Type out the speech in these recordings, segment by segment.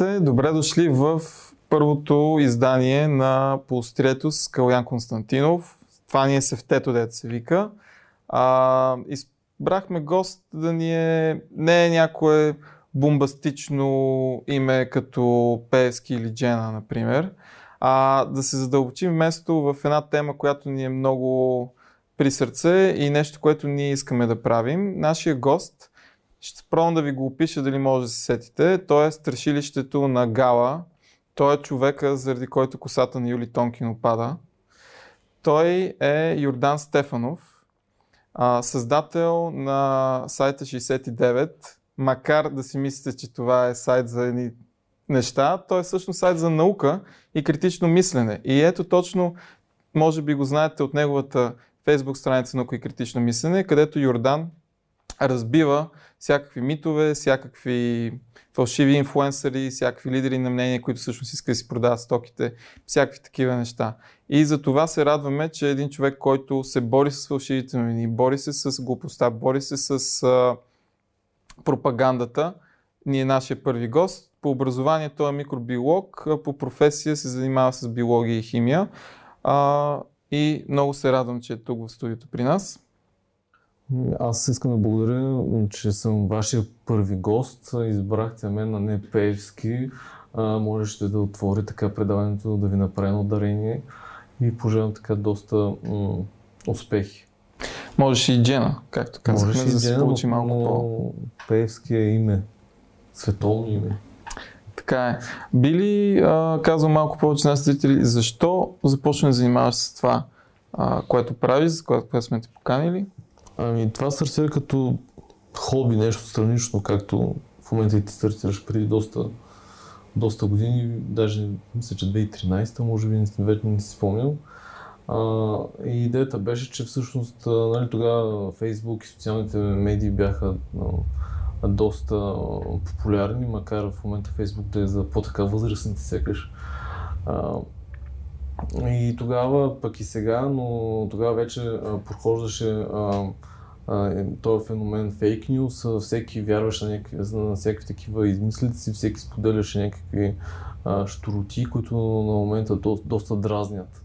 Здравейте, добре дошли в първото издание на Полстрието с Калян Константинов. Това ни е сефтето, дете се вика. А, избрахме гост да ни е, не е някое бомбастично име като Пески или Джена, например, а да се задълбочим вместо в една тема, която ни е много при сърце и нещо, което ние искаме да правим. Нашия гост ще пробвам да ви го опиша, дали може да се сетите. Той е страшилището на Гала. Той е човека, заради който косата на Юли Тонкин опада. Той е Йордан Стефанов, създател на сайта 69. Макар да си мислите, че това е сайт за едни неща, той е всъщност сайт за наука и критично мислене. И ето точно, може би го знаете от неговата фейсбук страница Наука и критично мислене, където Йордан разбива всякакви митове, всякакви фалшиви инфлуенсъри, всякакви лидери на мнение, които всъщност искат да си продават стоките, всякакви такива неща. И за това се радваме, че един човек, който се бори с фалшивите новини, бори се с глупостта, бори се с а, пропагандата, ни е нашия първи гост. По образование той е микробиолог, по професия се занимава с биология и химия. А, и много се радвам, че е тук в студиото при нас. Аз искам да благодаря, че съм вашия първи гост. Избрахте мен на Непеевски. можете да отвори така предаването, да ви направи едно дарение и пожелавам така доста м- успехи. Можеш и Джена, както казахме, за да се получи малко по... Пеевски е име, световно име. Така е. Били, казвам малко повече на зрители, защо започна да занимаваш с това, а, което правиш, за което, което сме те поканили? Ами това стартира като хоби, нещо странично, както в момента и ти стартираш преди доста, доста години, даже мисля, че 2013, може би вече не си спомням. А, и идеята беше, че всъщност нали, тогава Фейсбук и социалните медии бяха доста популярни, макар в момента Фейсбук да е за по-така възрастните сякаш. А, и тогава, пък и сега, но тогава вече а, прохождаше а, този феномен фейк нюс, всеки вярваше на, някакви, на всякакви такива измислици, всеки споделяше някакви а, штороти, които на момента до, доста дразнят.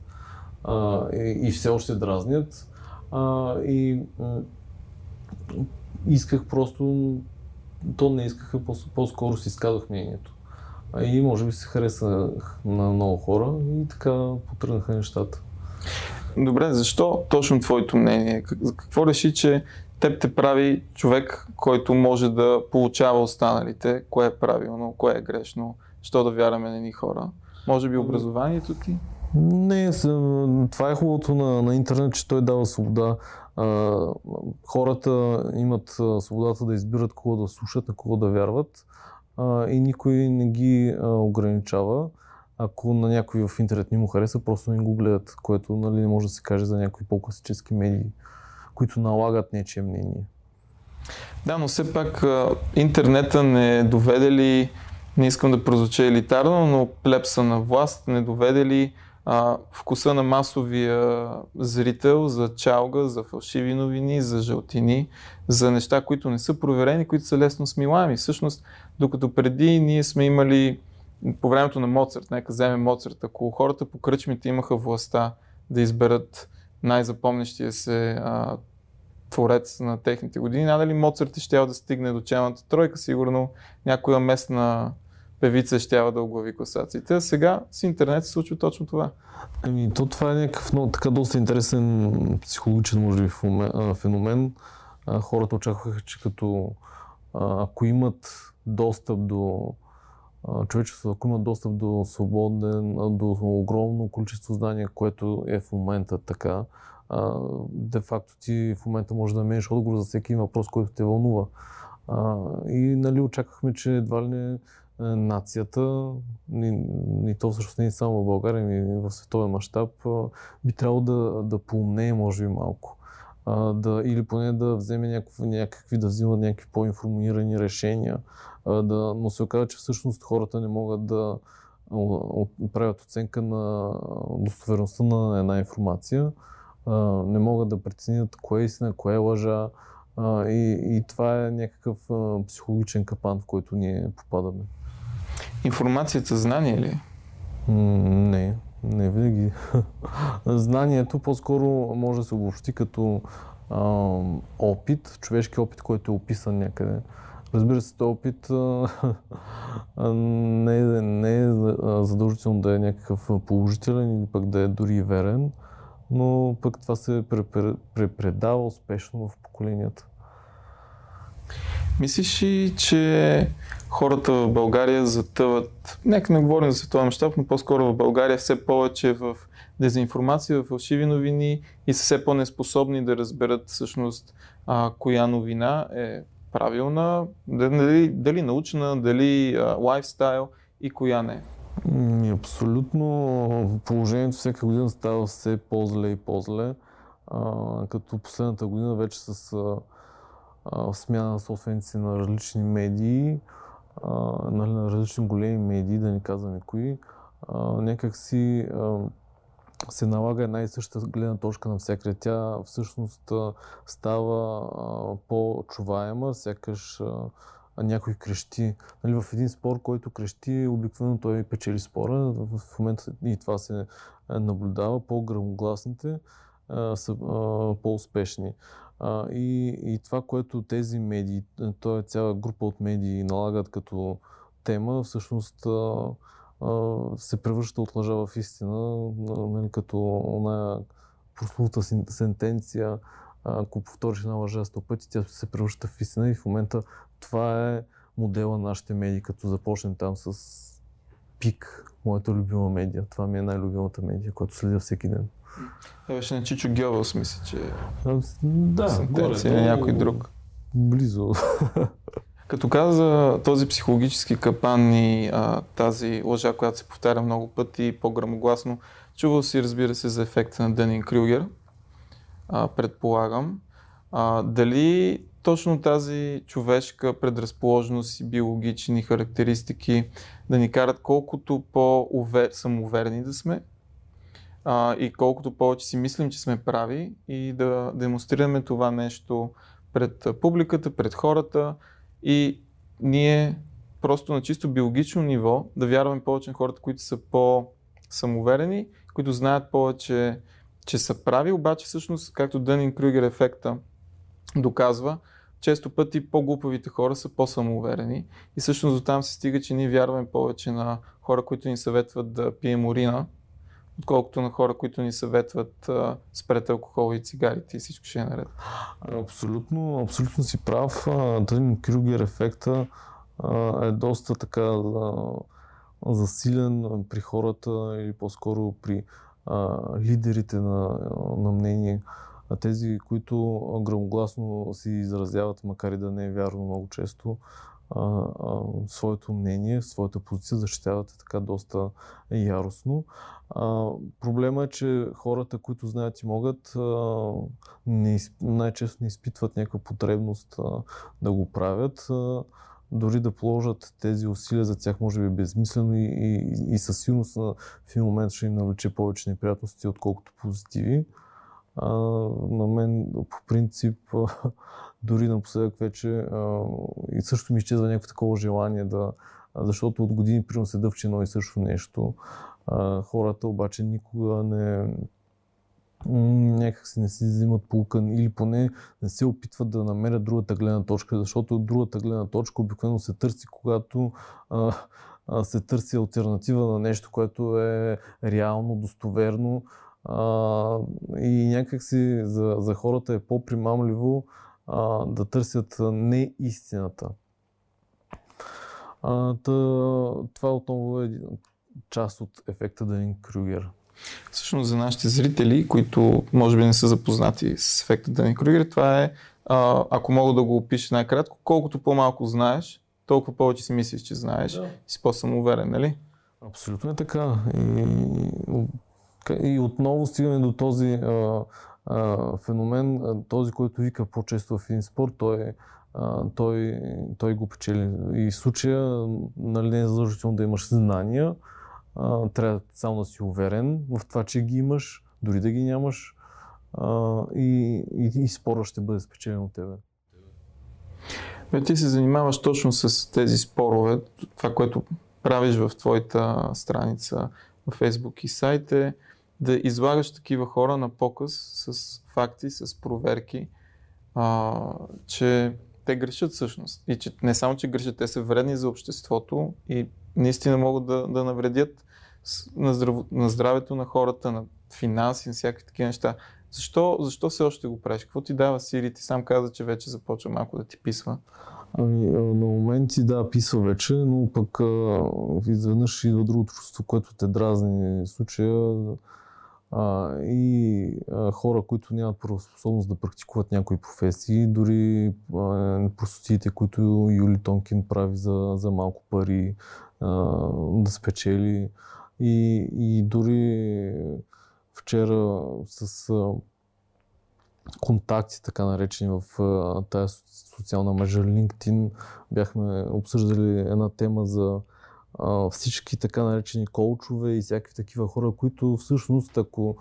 А, и, и все още дразнят. А, и м- исках просто, то не искаха, по-скоро си изказах мнението. И може би се хареса на много хора и така потръгнаха нещата. Добре, защо точно твоето мнение? Какво реши, че теб те прави човек, който може да получава останалите? Кое е правилно, кое е грешно? Що да вярваме на ни хора? Може би образованието ти? Не, това е хубавото на, на интернет, че той дава свобода. А, хората имат свободата да избират кого да слушат, на кого да вярват а, и никой не ги а, ограничава ако на някой в интернет не му хареса, просто не го гледат, което нали, не може да се каже за някои по-класически медии, които налагат нечие мнение. Да, но все пак интернета не доведе ли, не искам да прозвуча елитарно, но плепса на власт не доведе ли а, вкуса на масовия зрител за чалга, за фалшиви новини, за жълтини, за неща, които не са проверени, които са лесно смилаеми. Всъщност, докато преди ние сме имали по времето на Моцарт, нека вземем Моцарт, ако хората по кръчмите имаха властта да изберат най-запомнящия се а, творец на техните години, надали Моцарт ще да стигне до челната тройка, сигурно някоя местна певица ще да оглави класациите. А сега с интернет се случва точно това. Ами, то това е някакъв много, така доста интересен психологичен, може би, феномен. Хората очакваха, че като ако имат достъп до човечеството, ако има достъп до свободен, до огромно количество знания, което е в момента така, де факто ти в момента може да намериш отговор за всеки въпрос, който те вълнува. и нали, очаквахме, че едва ли не нацията, ни, ни то всъщност не е само в България, ни в световен мащаб, би трябвало да, да поумнее, може би малко. А, да, или поне да вземе някакви, някакви да взимат някакви по-информирани решения, да, но се оказа, че всъщност хората не могат да правят оценка на достоверността на една информация, не могат да преценят кое е истина, кое е лъжа и, и това е някакъв психологичен капан, в който ние попадаме. Информацията знание ли? Не, не винаги. Знанието по-скоро може да се обобщи като а, опит, човешки опит, който е описан някъде. Разбира се, този опит не, е, не е задължително да е някакъв положителен или пък да е дори верен, но пък това се препредава успешно в поколенията. Мислиш ли, че хората в България затъват, нека не говорим за световен мащаб, но по-скоро в България все повече в дезинформация, в фалшиви новини и са все по-неспособни да разберат всъщност а, коя новина е правилна, дали, дали научна, дали лайфстайл и коя не. Ми, абсолютно. Положението всяка година става все по-зле и по-зле. А, като последната година вече с а, а, смяна на собственици на различни медии, а, нали, на различни големи медии, да не казваме кои, а, някак си а, се налага една и съща гледна точка на всяка. Тя всъщност става по-чуваема, сякаш някой крещи. Нали, в един спор, който крещи, обикновено той печели спора. В момента и това се наблюдава. По-грамогласните са по-успешни. и, и това, което тези медии, то е цяла група от медии налагат като тема, всъщност се превръща от лъжа в истина, нали, като она прословута сентенция, ако повториш една лъжа сто пъти, тя се превръща в истина и в момента това е модела на нашите медии, като започнем там с пик, моята любима медия. Това ми е най-любимата медия, която следя всеки ден. Това беше на Чичо Гьовелс, мисля, че да, горе, някой друг. Близо. Като каза за този психологически капан и а, тази лъжа, която се повтаря много пъти по-грамогласно, чувал си, разбира се, за ефекта на Дънин Крюгер, а, предполагам. А, дали точно тази човешка предразположеност и биологични характеристики да ни карат колкото по-самоуверени да сме а, и колкото повече си мислим, че сме прави и да демонстрираме това нещо пред публиката, пред хората, и ние просто на чисто биологично ниво да вярваме повече на хората, които са по-самоуверени, които знаят повече, че са прави, обаче всъщност, както Дънин Крюгер ефекта доказва, често пъти по-глупавите хора са по-самоуверени. И всъщност до там се стига, че ние вярваме повече на хора, които ни съветват да пием урина, отколкото на хора, които ни съветват а, спрете алкохол и цигарите и всичко ще е наред. Абсолютно, абсолютно си прав. Дънин Крюгер ефекта е доста така засилен при хората или по-скоро при лидерите на, на мнение. Тези, които грамогласно си изразяват, макар и да не е вярно много често, а, а, своето мнение, своята позиция защитавате така доста яростно. А, проблема е, че хората, които знаят и могат, а, не, най-често не изпитват някаква потребност а, да го правят. А, дори да положат тези усилия за тях може би безмислено и, и, и със сигурност в един момент ще им навлече повече неприятности, отколкото позитиви. А, на мен по принцип дори напоследък вече а, и също ми изчезва някакво такова желание да, защото от години примерно се дъвче едно и също нещо. А, хората обаче никога не някак си не си взимат полукан или поне не се опитват да намерят другата гледна точка, защото другата гледна точка обикновено се търси, когато а, а, се търси альтернатива на нещо, което е реално, достоверно а, и някак си за, за хората е по-примамливо а, да търсят не истината. А, тъ, това отново е част от ефекта Данин Крюгер. Всъщност за нашите зрители, които може би не са запознати с ефекта Данин Крюгер, това е, а, ако мога да го опиша най-кратко, колкото по-малко знаеш, толкова повече си мислиш, че знаеш да. и си по-самоуверен, нали? Абсолютно е така. И, и отново стигаме до този а, а, феномен, този, който вика по-често в един спорт, той е той, той го печели. И в случая нали, не е задължително да имаш знания, а, трябва само да си уверен в това, че ги имаш, дори да ги нямаш а, и, и, и спора ще бъде спечелен от тебе. Бе, ти се занимаваш точно с тези спорове, това, което правиш в твоята страница в Facebook и сайт е да излагаш такива хора на показ с факти, с проверки, а, че те грешат всъщност. И че не само, че грешат, те са вредни за обществото и наистина могат да, да навредят на, здраво, на здравето на хората, на финанси, на всякакви такива неща. Защо, защо все още го правиш? Какво ти дава Сири? Ти сам каза, че вече започва малко да ти писва. Ами, на моменти да, писва вече, но пък изведнъж идва другото чувство, което те дразни случая. А, и а, хора, които нямат правоспособност да практикуват някои професии, дори простотиите, които Юли Тонкин прави за, за малко пари, а, да спечели. И, и дори вчера с а, контакти, така наречени в а, тази социална мрежа LinkedIn, бяхме обсъждали една тема за а, всички така наречени коучове и всякакви такива хора, които всъщност, ако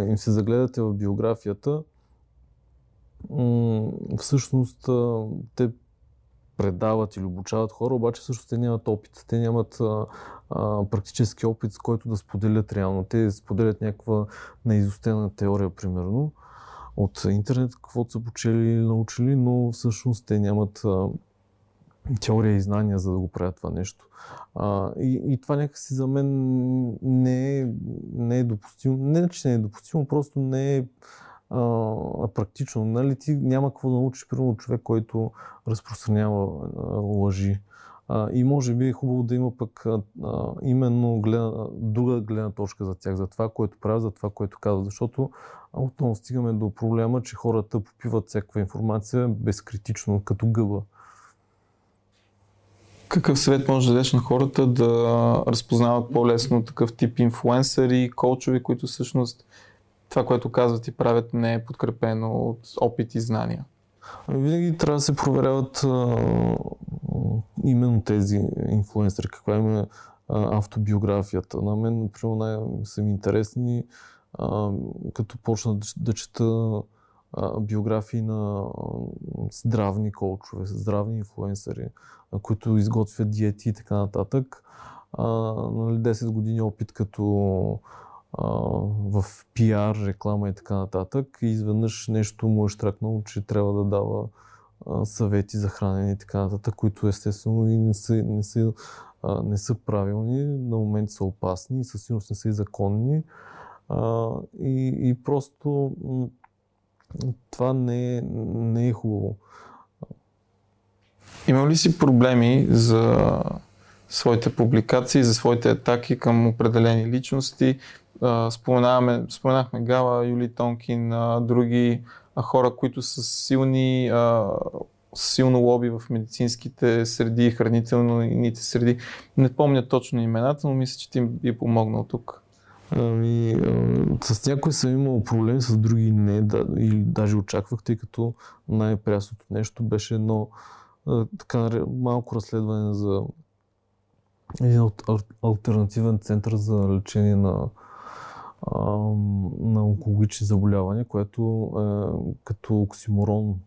им се загледате в биографията, всъщност те предават или обучават хора, обаче също те нямат опит. Те нямат а, практически опит, с който да споделят реално. Те споделят някаква неизостена теория, примерно, от интернет, каквото са почели или научили, но всъщност те нямат а, теория и знания, за да го правят това нещо. А, и, и това някакси за мен не е, не е допустимо. Не, че не е допустимо, просто не е а, практично. Нали, ти няма какво да научиш, примерно, човек, който разпространява а, лъжи. А, и може би е хубаво да има пък а, именно гледна, друга гледна точка за тях, за това, което правят, за това, което казват. Защото отново стигаме до проблема, че хората попиват всякаква информация безкритично, като гъба. Какъв съвет може да дадеш на хората да разпознават по-лесно такъв тип инфлуенсъри, коучови, които всъщност това, което казват и правят, не е подкрепено от опит и знания? Винаги трябва да се проверяват а, именно тези инфлуенсъри, каква им е автобиографията. На мен, например, най- са ми интересни, а, като почна да, да чета биографии на здравни коучове, здравни инфлуенсъри, които изготвят диети и така нататък. А, нали, 10 години опит като в пиар, реклама и така нататък. И изведнъж нещо му е штракнало, че трябва да дава съвети за хранене и така нататък, които естествено и не са, не са, не са правилни, на момент са опасни и със сигурност не са и законни. И, и просто това не е, не е хубаво. Има ли си проблеми за своите публикации, за своите атаки към определени личности? споменаваме, споменахме Гала, Юли Тонкин, други хора, които са силни, силно лоби в медицинските среди, хранителните среди. Не помня точно имената, но мисля, че ти би помогнал тук. Ами, с някой съм имал проблем, с други не, да, или даже очаквах, тъй като най-прясното нещо беше едно така малко разследване за един альтернативен център за лечение на на онкологични заболявания, което е като оксиморон,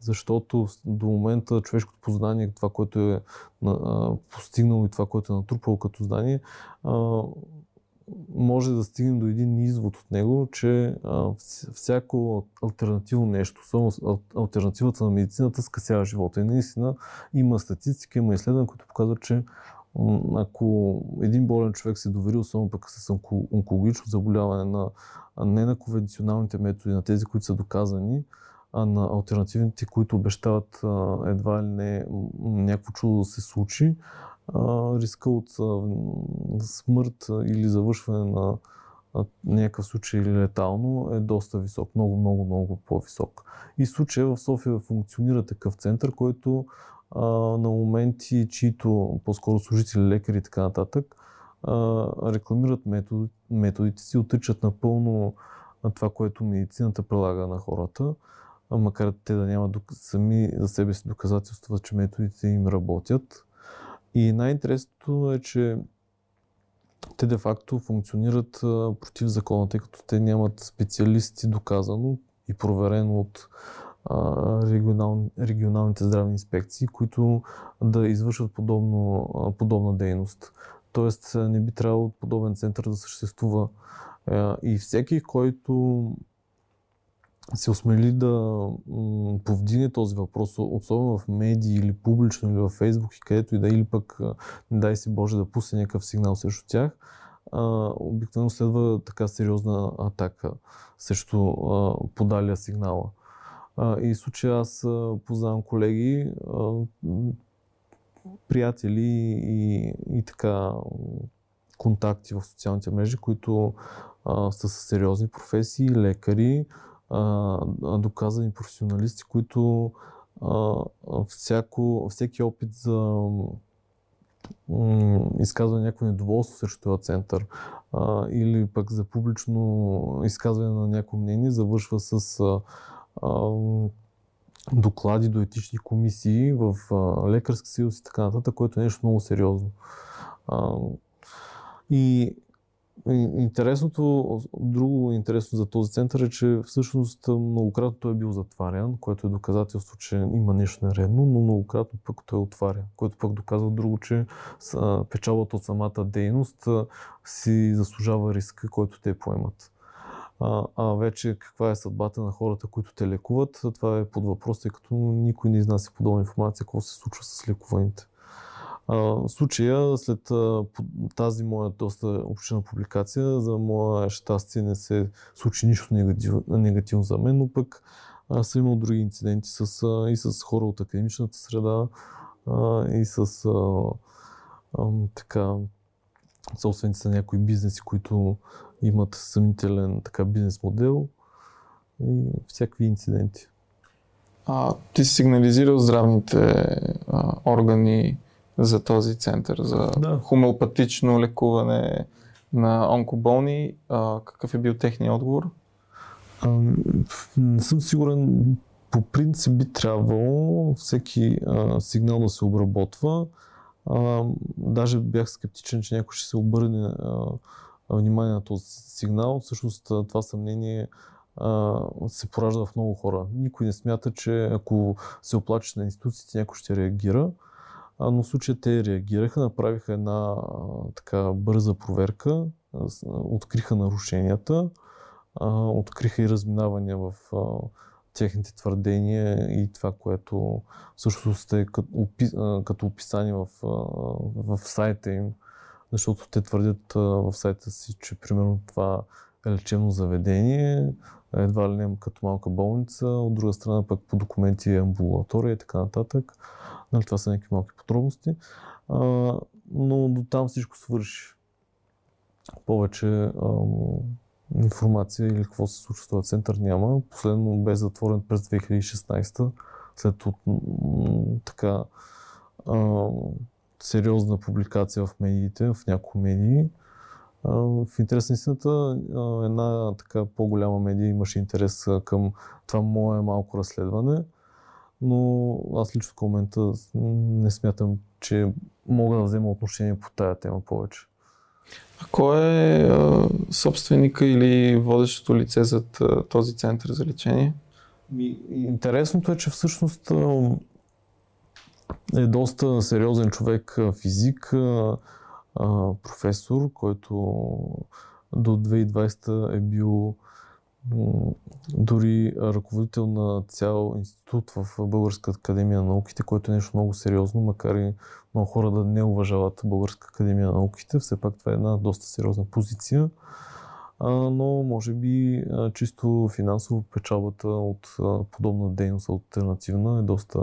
защото до момента човешкото познание, това, което е постигнало и това, което е натрупало като знание, може да стигне до един извод от него, че всяко альтернативно нещо, само альтернативата на медицината скъсява живота. И наистина има статистика, има изследвания, които показват, че ако един болен човек се довери, особено пък с онкологично заболяване на не на конвенционалните методи, на тези, които са доказани, а на альтернативните, които обещават едва ли не някакво чудо да се случи, риска от смърт или завършване на някакъв случай или летално е доста висок, много, много, много по-висок. И случая в София функционира такъв център, който на моменти, чието по-скоро служители, лекари и така нататък, рекламират метод, методите си, отричат напълно на това, което медицината прилага на хората, макар те да нямат сами за себе си доказателства, че методите им работят. И най-интересното е, че те де-факто функционират а, против закона, тъй като те нямат специалисти доказано и проверено от регионал, регионалните здравни инспекции, които да извършват подобно, подобна дейност. Тоест не би трябвало подобен център да съществува. И всеки, който се осмели да повдигне този въпрос, особено в медии или публично, или в Фейсбук и където и да, или пък, не дай си Боже, да пусне някакъв сигнал срещу тях, обикновено следва така сериозна атака срещу подалия сигнала. И в случая аз познавам колеги, приятели и, и така контакти в социалните мрежи, които а, са с сериозни професии, лекари, доказани професионалисти, които всяко, всеки опит за изказване някакво недоволство срещу този център а, или пък за публично изказване на някакво мнение завършва с а, а, доклади до етични комисии в а, лекарски съюз и така нататък, което е нещо много сериозно. А, и Интересното, друго интересно за този център е, че всъщност многократно той е бил затварян, което е доказателство, че има нещо нередно, но многократно пък той отваря, което пък доказва друго, че печалбата от самата дейност си заслужава риска, който те поемат. А, а вече каква е съдбата на хората, които те лекуват, това е под въпрос, тъй като никой не изнася подобна информация, какво се случва с лекуваните. В случая, след тази моя доста община публикация, за моя щастие не се случи нищо негативно, негативно за мен, но пък съм имал други инциденти с, и с хора от академичната среда, и с така собственици на някои бизнеси, които имат съмнителен така бизнес модел и всякакви инциденти. А, ти си сигнализирал здравните а, органи за този център, за да. хомеопатично лекуване на онкоболни. А, какъв е бил техният отговор? А, не съм сигурен. По принцип би трябвало всеки а, сигнал да се обработва. А, даже бях скептичен, че някой ще се обърне а, внимание на този сигнал. Всъщност това съмнение а, се поражда в много хора. Никой не смята, че ако се оплачеш на институциите, някой ще реагира но в случая те реагираха, направиха една така бърза проверка, откриха нарушенията, откриха и разминавания в техните твърдения и това, което всъщност е като описание в, в сайта им, защото те твърдят в сайта си, че примерно това е лечебно заведение, едва ли не като малка болница, от друга страна пък по документи е амбулатория и така нататък. Нали, това са някакви малки подробности. А, но до там всичко свърши. Повече ам, информация или какво се случва в този център няма. Последно бе затворен през 2016 след от, така ам, сериозна публикация в медиите, в някои медии. В интерес на истината, една така по-голяма медия имаше интерес към това мое малко разследване но аз лично в момента не смятам, че мога да взема отношение по тая тема повече. А кой е а, собственика или водещото лице за този център за лечение? Ми, интересното е, че всъщност е доста сериозен човек, физик, професор, който до 2020 е бил дори ръководител на цял институт в Българска академия на науките, което е нещо много сериозно, макар и много хора да не уважават Българска академия на науките. Все пак това е една доста сериозна позиция. но може би чисто финансово печалбата от подобна дейност, альтернативна, е доста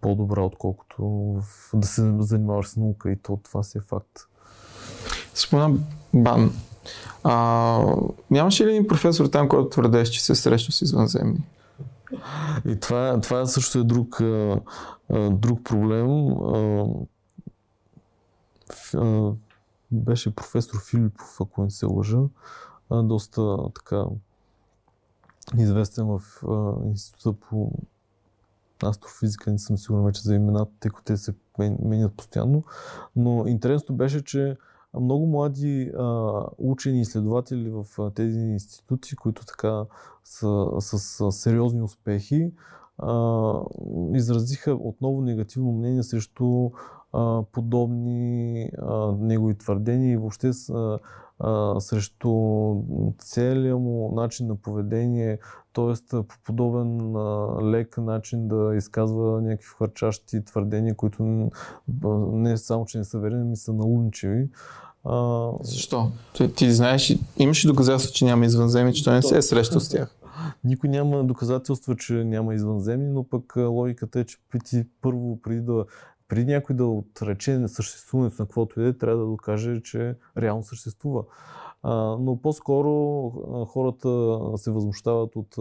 по-добра, отколкото да се занимаваш с наука и то това си е факт. Спомена БАН. А, нямаше ли един професор там, който твърдеше, че се среща с извънземни? И това, това също е друг, друг проблем. Беше професор Филипов, ако не се лъжа, доста така известен в института по астрофизика, не съм сигурен вече за имената, тъй като те се менят постоянно. Но интересното беше, че много млади а, учени изследователи в а, тези институти, които така са с, с сериозни успехи, а, изразиха отново негативно мнение срещу а, подобни а, негови твърдения и въобще с, а, срещу целият му начин на поведение, т.е. по подобен а, лек начин да изказва някакви хвърчащи твърдения, които не само, че не са верени, ми са налунчеви. А... Защо? Ти, ти знаеш, имаш ли доказателство, че няма извънземни, че той не се е срещал с тях? Никой няма доказателства, че няма извънземни, но пък логиката е, че ти първо преди да преди някой да отрече съществуването на каквото и да е, трябва да докаже, че реално съществува. А, но по-скоро хората се възмущават от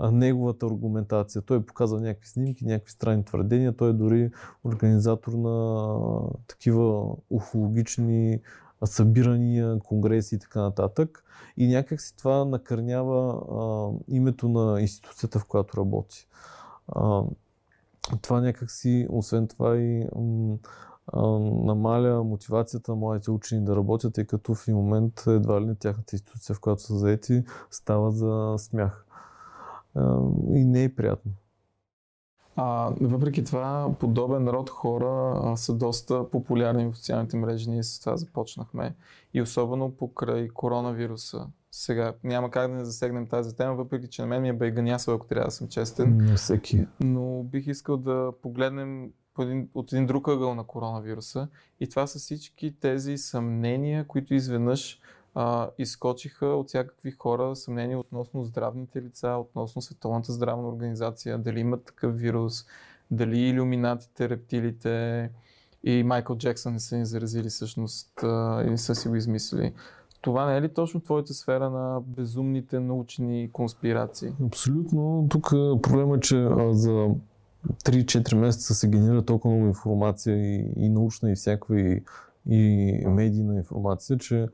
неговата аргументация. Той показва някакви снимки, някакви странни твърдения. Той е дори организатор на такива уфологични събирания, конгреси и така нататък. И някак си това накърнява а, името на институцията, в която работи. А, това някакси, освен това и м- намаля мотивацията на младите учени да работят, тъй като в момент едва ли тяхната институция, в която са заети, става за смях. И не е приятно. А, въпреки това, подобен род хора а, са доста популярни в социалните мрежи. Ние с това започнахме. И особено покрай коронавируса. Сега няма как да не засегнем тази тема, въпреки че на мен ми е байганясва, ако трябва да съм честен. Не всеки. Но бих искал да погледнем един, от един друг ъгъл на коронавируса. И това са всички тези съмнения, които изведнъж а, изкочиха от всякакви хора съмнения относно здравните лица, относно Световната здравна организация, дали имат такъв вирус, дали иллюминатите, рептилите и Майкъл Джексън не са ни заразили всъщност и не са си го измислили. Това не е ли точно твоята сфера на безумните научни конспирации? Абсолютно. Тук проблема е, че за 3-4 месеца се генерира толкова много информация и, и научна, и всякаква, и, и медийна информация, че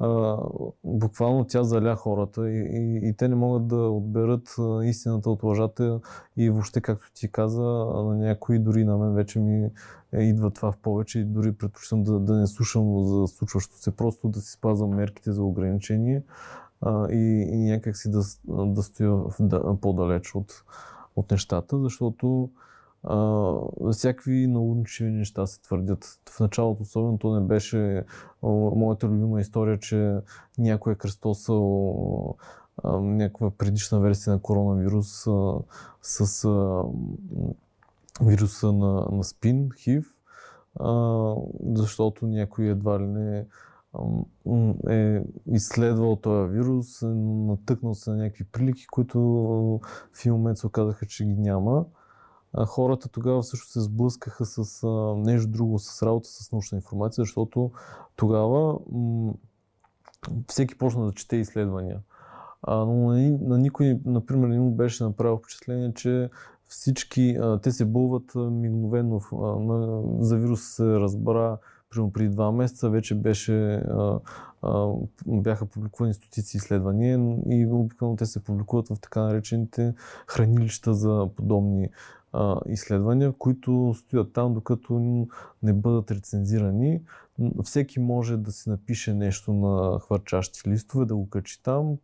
а, буквално тя заля хората и, и, и те не могат да отберат истината от лъжата и въобще, както ти каза, на някои, дори на мен вече ми е, идва това в повече и дори предпочитам да, да не слушам за случващото се, просто да си спазвам мерките за ограничение а, и, и някак си да, да стоя да, по-далеч от, от нещата, защото всякакви научни неща се твърдят. В началото особено то не беше а, моята любима история, че някой е кръстосал някаква предишна версия на коронавирус а, с а, вируса на, на спин, хив, а, защото някой едва ли не е изследвал този вирус, е натъкнал се на някакви прилики, които в един момент се оказаха, че ги няма хората тогава също се сблъскаха с а, нещо друго, с работа с научна информация, защото тогава м- всеки почна да чете изследвания. А, но на, на никой, например, не му беше направил впечатление, че всички, а, те се бълват мигновено. А, за вирус се разбра примерно преди два месеца, вече беше, а, а, бяха публикувани стотици изследвания и обикновено те се публикуват в така наречените хранилища за подобни а, изследвания, които стоят там, докато не бъдат рецензирани. Всеки може да си напише нещо на хвърчащи листове, да го качи там,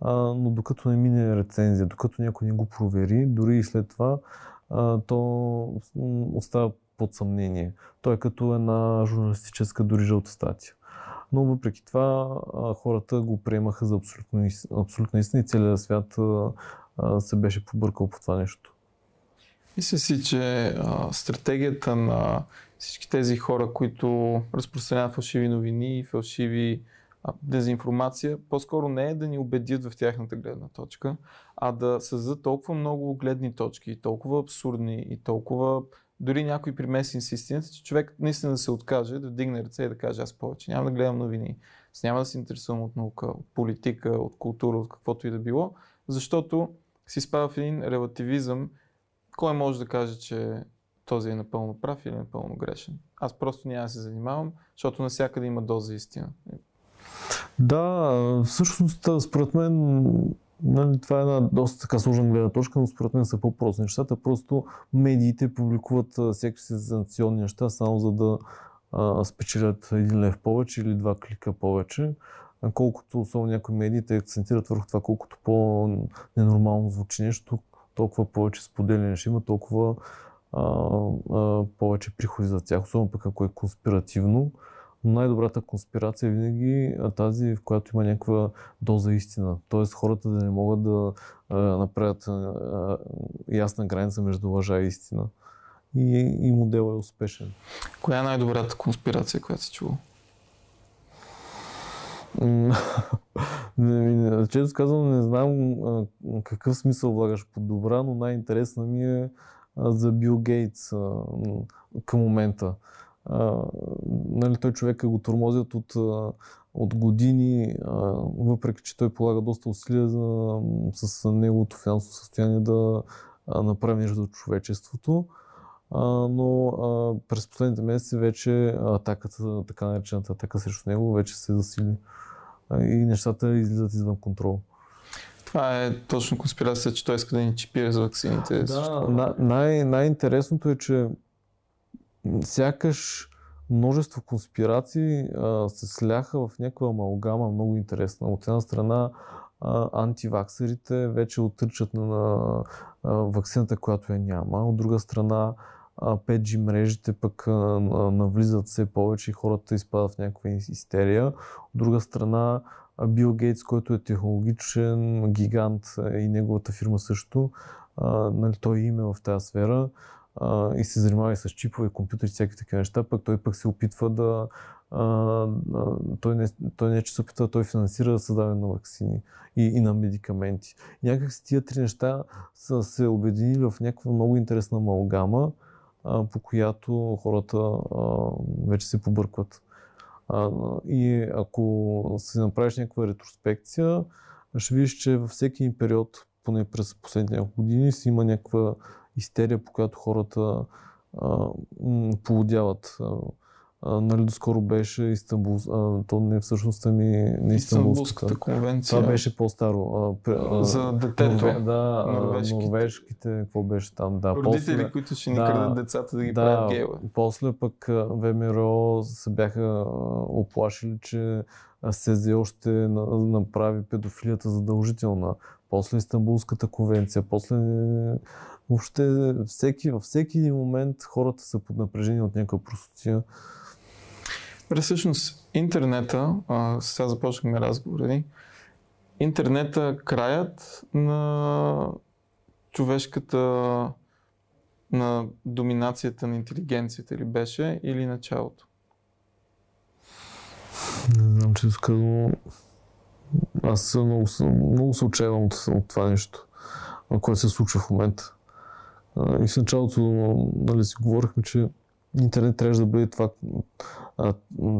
а, но докато не мине рецензия, докато някой не го провери, дори и след това, а, то остава под съмнение. Той е като една журналистическа дори жълта статия. Но въпреки това хората го приемаха за абсолютно, абсолютно истина и целият свят се беше побъркал по това нещо. Мисля си, че а, стратегията на всички тези хора, които разпространяват фалшиви новини фалшиви а, дезинформация, по-скоро не е да ни убедят в тяхната гледна точка, а да създадат толкова много гледни точки, толкова абсурдни и толкова дори някой примесени с истината, че човек наистина да се откаже, да вдигне ръце и да каже аз повече няма да гледам новини, няма да се интересувам от наука, от политика, от култура, от каквото и да било, защото си спада в един релативизъм, кой може да каже, че този е напълно прав или напълно грешен? Аз просто няма да се занимавам, защото навсякъде има доза истина. Да, всъщност, според мен, нали, това е една доста така сложна гледна точка, но според мен са по-прости нещата. Просто медиите публикуват всякакви сензационни неща, само за да а, спечелят един лев повече или два клика повече. Колкото особено някои медии те акцентират върху това, колкото по-ненормално звучи нещо, толкова повече споделяне ще има, толкова а, а, повече приходи за тях, особено пък ако е конспиративно. Но най-добрата конспирация е винаги тази, в която има някаква доза истина. Тоест хората да не могат да а, направят а, ясна граница между лъжа и истина. И, и моделът е успешен. Коя е най-добрата конспирация, която си чувал? Често казвам, не знам какъв смисъл влагаш под добра, но най-интересна ми е за Бил Гейтс към момента. нали, той човека го тормозят от, от години, въпреки че той полага доста усилия за, с неговото финансово състояние да направи нещо за човечеството. Но през последните месеци вече атаката, така наречената атака срещу него, вече се засили и нещата излизат извън контрол. Това е точно конспирация, че той иска да ни чипира за вакцините. Да, най- най-интересното е, че сякаш множество конспирации а, се сляха в някаква амалгама много интересна. От една страна а, антиваксерите вече отричат на, на а, вакцината, която я няма. От друга страна 5G мрежите пък навлизат все повече и хората изпадат в някаква истерия. От друга страна, Бил Гейтс, който е технологичен гигант и неговата фирма също, нали, той е име в тази сфера и се занимава и с чипове, компютри, всякакви такива неща, пък той пък се опитва да той, не, той не е, че се опитва, той финансира създаване на вакцини и, и на медикаменти. И някак си тия три неща са се обединили в някаква много интересна амалгама, по която хората вече се побъркват. И ако си направиш някаква ретроспекция, ще видиш, че във всеки период, поне през последните няколко години, си има някаква истерия, по която хората поводяват а, нали, доскоро беше Истанбул, а, то не всъщност ми не Истанбулската конвенция. Това беше по-старо. А, а, За детето. Норве, да, норвежките. норвежките, какво беше там, да. Родители, после, които ще ни да, крадат децата да ги да, правят гейла. После пък ВМРО се бяха оплашили, че СЗО ще направи педофилията задължителна. После Истанбулската конвенция, после въобще всеки, във всеки един момент хората са под напрежение от някаква простотия. Всъщност, интернета, а, сега започнахме разговори, интернета краят на човешката на доминацията на интелигенцията ли беше или началото? Не знам, че казвам. Аз много, много се отчаявам от, от това нещо, което се случва в момента. И в началото нали, си говорихме, че интернет трябва да бъде това,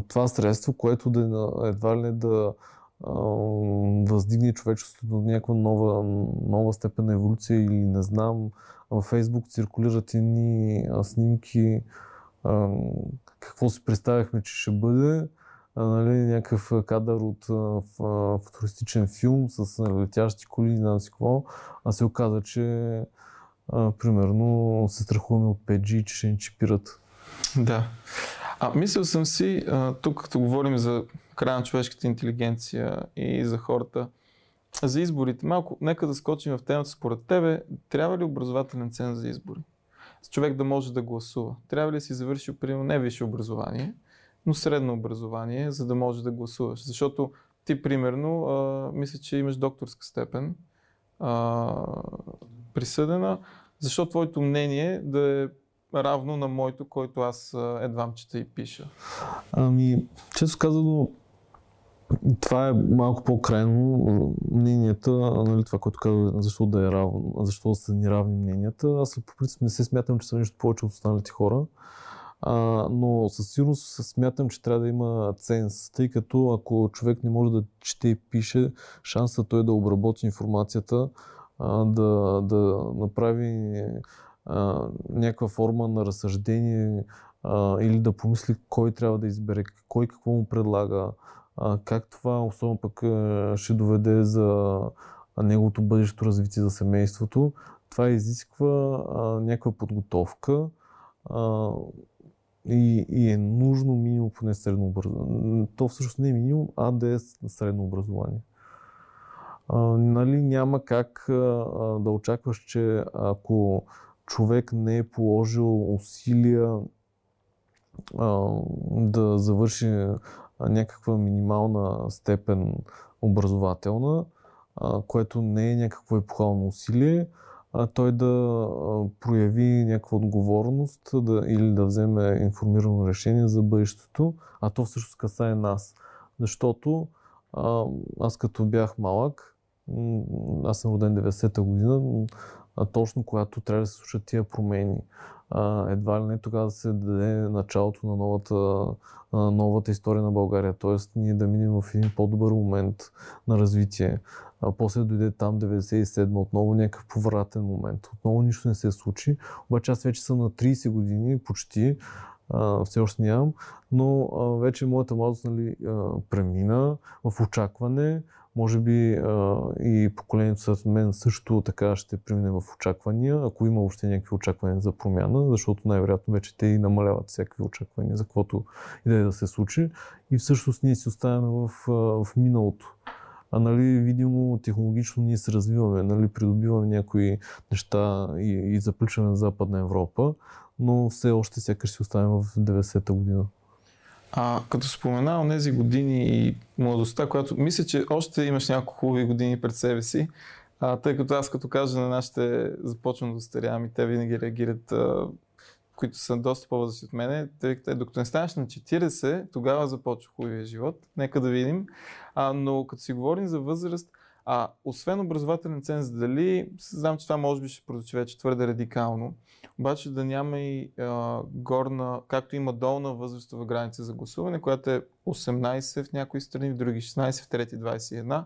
това средство, което да едва ли да въздигне човечеството до някаква нова, нова степен на еволюция или не знам. Във Фейсбук циркулират едни снимки, какво си представяхме, че ще бъде. нали, някакъв кадър от футуристичен филм с летящи коли, не знам си какво, а се оказа, че примерно се страхуваме от 5G, че ще ни чипират. Да. А мислил съм си, тук като говорим за края на човешката интелигенция и за хората, за изборите, малко, нека да скочим в темата. Според тебе, трябва ли образователен цен за избори? Човек да може да гласува. Трябва ли да си завършил, примерно, не висше образование, но средно образование, за да може да гласуваш? Защото ти, примерно, а, мисля, че имаш докторска степен, а, присъдена, защо твоето мнение да е равно на моето, който аз едвам чета и пиша? Ами, често казано, това е малко по-крайно мненията, нали, това, което казва, защо да е равно, защо са ни равни мненията. Аз по принцип не се смятам, че съм нещо повече от останалите хора, а, но със сигурност смятам, че трябва да има ценз, тъй като ако човек не може да чете и пише, шанса той да обработи информацията, а, да, да направи а, някаква форма на разсъждение а, или да помисли кой трябва да избере, кой какво му предлага, а, как това особено пък а, ще доведе за неговото бъдещо развитие за семейството. Това изисква а, някаква подготовка. А, и, и е нужно минимум поне средно образование. То всъщност не е минимум, а да е средно образование. А, нали, няма как а, да очакваш, че ако човек не е положил усилия а, да завърши някаква минимална степен образователна, а, което не е някакво епохално усилие, а той да прояви някаква отговорност да, или да вземе информирано решение за бъдещето, а то всъщност касае нас. Защото а, аз като бях малък, аз съм роден 90-та година, а точно когато трябва да се случат тия промени. А, едва ли не тогава да се даде началото на новата, новата история на България. Тоест ние да минем в един по-добър момент на развитие. А, после дойде там 97 отново някакъв повратен момент. Отново нищо не се случи. Обаче аз вече съм на 30 години почти. Uh, все още нямам, но uh, вече моята младост нали, uh, премина в очакване, може би а, и поколението след мен също така ще премине в очаквания, ако има въобще някакви очаквания за промяна, защото най-вероятно вече те и намаляват всякакви очаквания за каквото и да е да се случи. И всъщност ние си оставяме в, в миналото. А нали, видимо, технологично ние се развиваме, нали, придобиваме някои неща и, и запличаме на Западна Европа, но все още сякаш си оставяме в 90-та година. А, като спомена тези години и младостта, която мисля, че още имаш няколко хубави години пред себе си, а, тъй като аз като кажа на нашите започвам да старявам и те винаги реагират, а, които са доста по-възрастни от мене, тъй като докато не станеш на 40, тогава започва хубавия живот. Нека да видим. А, но като си говорим за възраст, а, освен образователен ценз, дали, знам, че това може би ще прозвучи вече твърде радикално, обаче да няма и а, горна, както има долна възрастова граница за гласуване, която е 18 в някои страни, в други 16, в трети 21.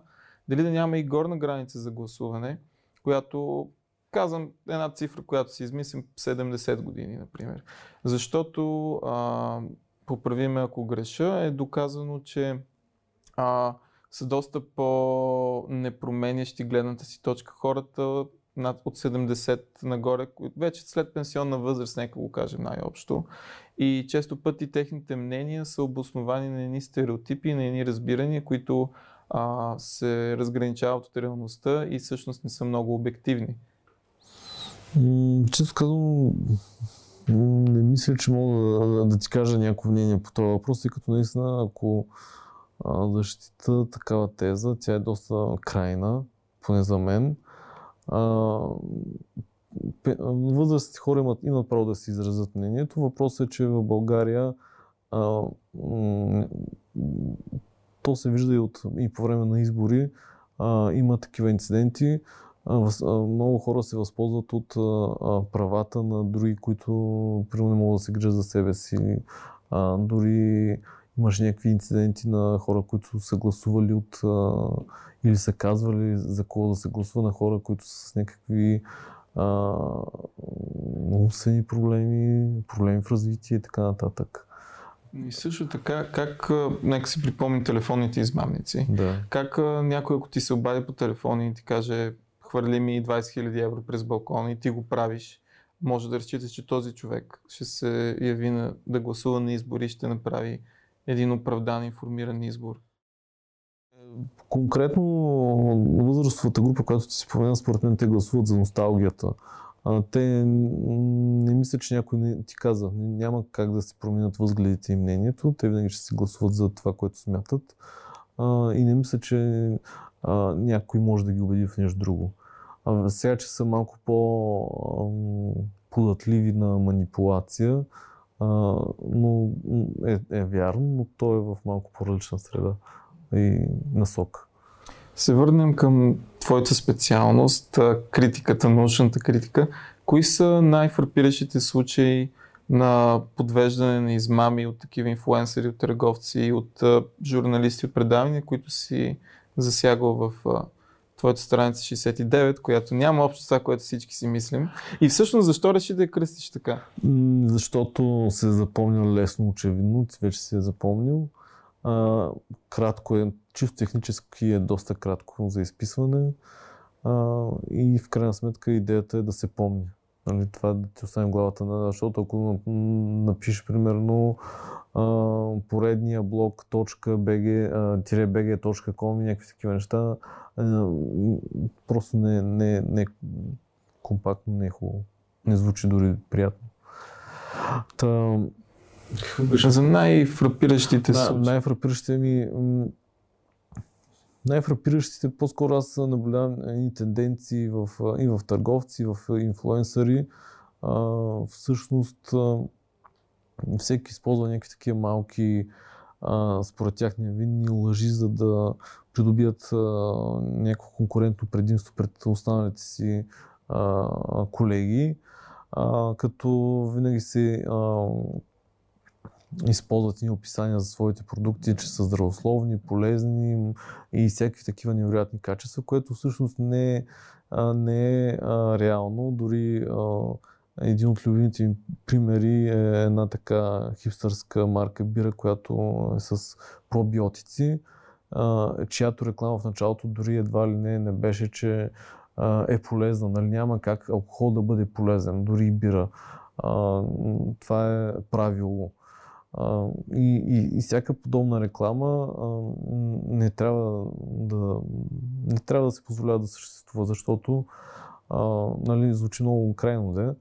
Дали да няма и горна граница за гласуване, която казвам една цифра, която си измислим 70 години, например. Защото, а, поправиме ако греша, е доказано, че а, са доста по-непроменящи гледната си точка хората над от 70 нагоре, вече след пенсионна възраст, нека го кажем най-общо. И често пъти техните мнения са обосновани на едни стереотипи, на едни разбирания, които а, се разграничават от реалността и всъщност не са много обективни. Често казвам, не мисля, че мога да, да ти кажа някакво мнение по този въпрос, тъй като наистина, ако защита такава теза, тя е доста крайна, поне за мен възрастните хора имат, имат право да си изразят мнението. Въпросът е, че в България а, то се вижда и, от, и по време на избори. А, има такива инциденти. А, а, много хора се възползват от а, правата на други, които примерно не могат да се грижат за себе си. А, дори имаше някакви инциденти на хора, които са гласували от а, или са казвали за кого да се гласува на хора, които са с някакви умствени проблеми, проблеми в развитие и така нататък. И също така, как, нека си припомни телефонните измамници. Да. Как някой, ако ти се обади по телефона и ти каже, хвърли ми 20 000 евро през балкона и ти го правиш, може да разчиташ, че този човек ще се яви на, да гласува на избори и ще направи един оправдан, информиран избор. Конкретно възрастовата група, която ти спомена, според мен те гласуват за носталгията. А, те не мисля, че някой не, ти каза, няма как да се променят възгледите и мнението. Те винаги ще се гласуват за това, което смятат. А, и не мисля, че а, някой може да ги убеди в нещо друго. А сега, че са малко по-податливи на манипулация, а, но е, е вярно, но то е в малко по-различна среда и насок. Се върнем към твоята специалност, критиката, научната критика. Кои са най-фрапиращите случаи на подвеждане на измами от такива инфлуенсъри, от търговци, от журналисти, от предавания, които си засягал в твоята страница 69, която няма общо с това, което всички си мислим. И всъщност защо реши да я кръстиш така? Защото се е лесно, очевидно, ти вече си е запомнил. А, кратко е, чисто технически е доста кратко за изписване а, и в крайна сметка идеята е да се помни. Нали, това да ти остане в главата, защото ако напишеш примерно поредния блок .bg.bg.com и някакви такива неща, просто не, не, не компактно, не е хубаво. Не звучи дори приятно. Та, За най-фрапиращите да, най-фрапиращите ми най-фрапиращите по-скоро аз наблюдавам и тенденции в, и в търговци, и в инфлуенсъри. А, всъщност всеки използва някакви такива малки а, според тях невинни лъжи, за да придобият а, някакво конкурентно предимство пред останалите си а, колеги, а, като винаги се а, използват и описания за своите продукти, че са здравословни, полезни и всякакви такива невероятни качества, което всъщност не е, не е реално. Дори един от любимите ми примери е една така хипстърска марка бира, която е с пробиотици, чиято реклама в началото дори едва ли не, не беше, че е полезна. Нали? Няма как алкохол да бъде полезен, дори и бира. Това е правило. И, и, и всяка подобна реклама не, трябва да, не трябва да се позволява да съществува, защото а, нали, звучи много крайно, да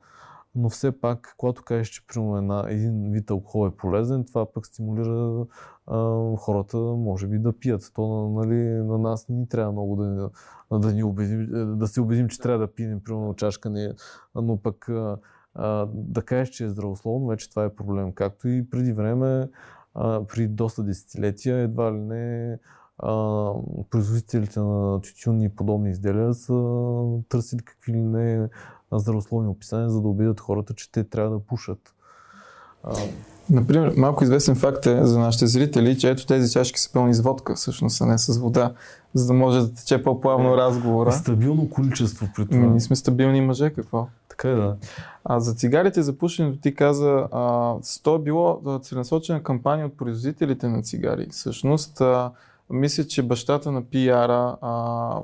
но все пак, когато кажеш, че примерно един вид алкохол е полезен, това пък стимулира а, хората, може би, да пият. То нали, на нас не ни трябва много да, да, ни убедим, да се убедим, че трябва да пием, примерно, чашка не но пък а, да кажеш, че е здравословно, вече това е проблем. Както и преди време, а, при доста десетилетия, едва ли не а, производителите на тютюнни и подобни изделия са търсили какви ли не здравословни описания, за да убедят хората, че те трябва да пушат. А... Например, малко известен факт е за нашите зрители, че ето тези чашки са пълни с водка, всъщност, а не с вода, за да може да тече по-плавно разговора. Стабилно количество при това. Ние сме стабилни мъже, какво? Така е, да. А за цигарите за пушенето ти каза, а, то е било целенасочена кампания от производителите на цигари. Всъщност, а, мисля, че бащата на пиара а,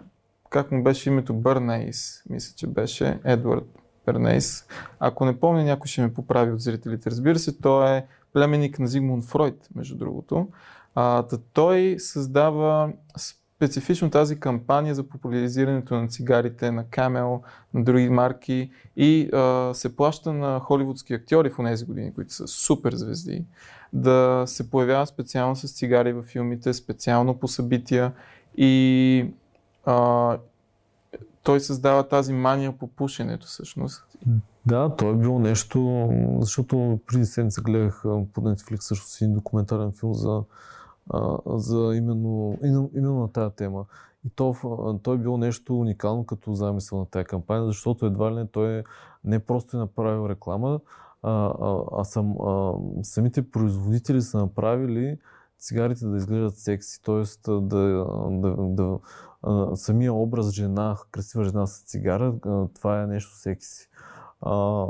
как му беше името Бърнейс, мисля, че беше Едвард Бърнейс. Ако не помня, някой ще ме поправи от зрителите. Разбира се, той е племенник на Зигмунд Фройд, между другото. А, той създава специфично тази кампания за популяризирането на цигарите, на Камел, на други марки и а, се плаща на холивудски актьори в тези години, които са супер звезди, да се появяват специално с цигари във филмите, специално по събития и а, той създава тази мания по пушенето всъщност. Да, то е било нещо, защото преди седмица гледах по Netflix също си един документален филм за, за именно, именно на тази тема. И то, то е било нещо уникално като замисъл на тази кампания, защото едва ли не той е не просто е направил реклама, а, а, а, сам, а самите производители са направили цигарите да изглеждат секси, т.е. Да, да, да, а, самия образ жена, красива жена с цигара, това е нещо секси. А,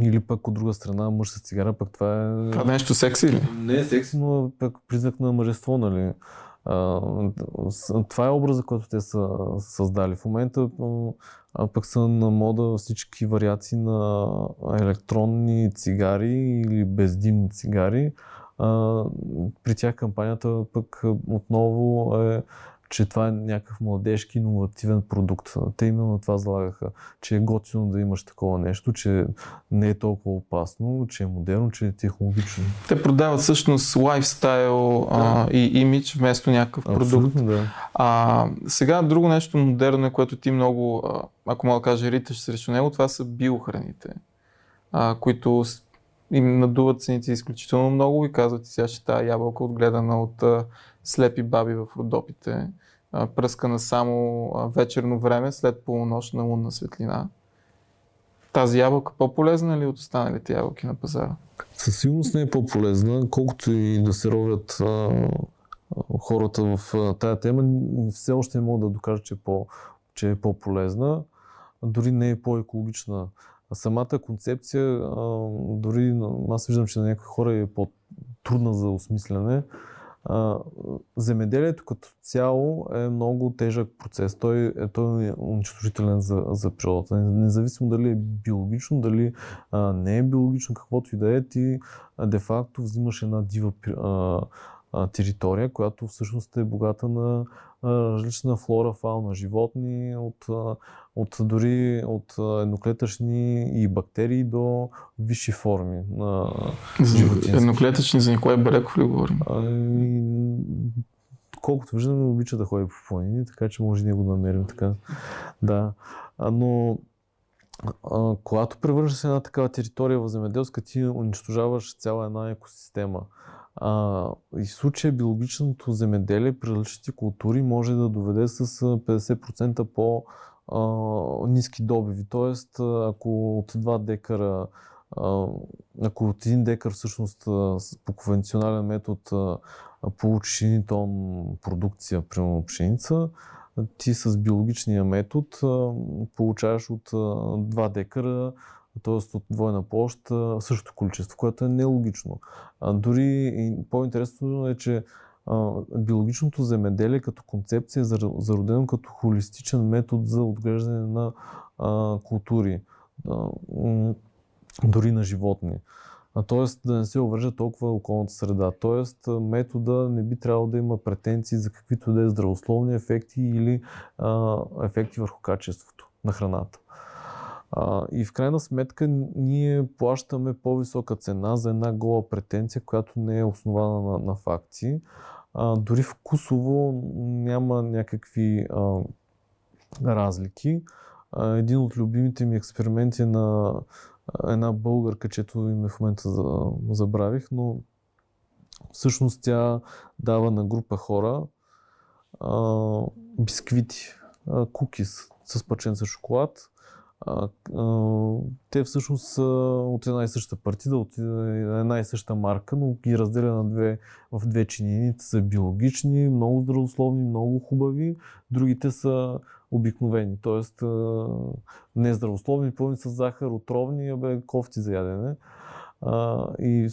или пък от друга страна мъж с цигара, пък това е... Това е нещо секси ли? Не е секси, но пък признак на мъжество, нали? А, това е образа, който те са създали. В момента а, пък са на мода всички вариации на електронни цигари или бездимни цигари. А, при тях кампанията пък отново е че това е някакъв младежки иновативен продукт. Те именно това залагаха, че е готино да имаш такова нещо, че не е толкова опасно, че е модерно, че е технологично. Те продават всъщност лайфстайл да. а, и имидж вместо някакъв продукт. да. А, сега друго нещо модерно е, което ти много, ако мога да кажа, риташ срещу него, това са биохраните, а, които им надуват цените изключително много и казват, че сега ще тази ябълка отгледана от слепи баби в Родопите, пръскана само вечерно време след полунощна лунна светлина. Тази ябълка по-полезна ли от останалите ябълки на пазара? Със сигурност не е по-полезна, колкото и да се ровят а, хората в тая тема, все още не мога да докажа, че е, по, че е по-полезна, дори не е по-екологична. Самата концепция, а, дори аз виждам, че на някои хора е по-трудна за осмислене, земеделието като цяло е много тежък процес. Той, е, той е унищожителен за, за природата. Независимо дали е биологично, дали а, не е биологично, каквото и да е, ти де-факто взимаш една дива а, а, територия, която всъщност е богата на а, различна флора, фауна, животни, от, а, от дори от едноклетъчни и бактерии до висши форми на животински. Едноклетъчни за Николай Бареков ли говорим? А, и, колкото виждаме, обича да ходи по планини, така че може да го намерим така. Да. А, но а, когато превършиш една такава територия в земеделска, ти унищожаваш цяла една екосистема. А, и случая биологичното земеделие при различните култури може да доведе с 50% по а, ниски добиви. Тоест, ако от 2 декара, а, ако от 1 декар всъщност по конвенционален метод получиш 1 тон продукция, примерно пшеница, ти с биологичния метод получаваш от 2 декара т.е. от двойна площ, същото количество, което е нелогично. А, дори по-интересно е, че биологичното земеделие като концепция е зародено като холистичен метод за отглеждане на а, култури, а, дори на животни. А, тоест да не се увържа толкова околната среда. Тоест метода не би трябвало да има претенции за каквито да е здравословни ефекти или а, ефекти върху качеството на храната. А, и в крайна сметка ние плащаме по-висока цена за една гола претенция, която не е основана на, на факти. А, дори вкусово няма някакви а, разлики. А, един от любимите ми експерименти е на една българка, чето име в момента забравих, но всъщност тя дава на група хора а, бисквити, а, кукис с паченца шоколад а, а, те всъщност са от една и съща партида, от една и съща марка, но ги разделя на две, в две чинини. Те са биологични, много здравословни, много хубави. Другите са обикновени, т.е. нездравословни, пълни с захар, отровни, абе, кофти за ядене. А, и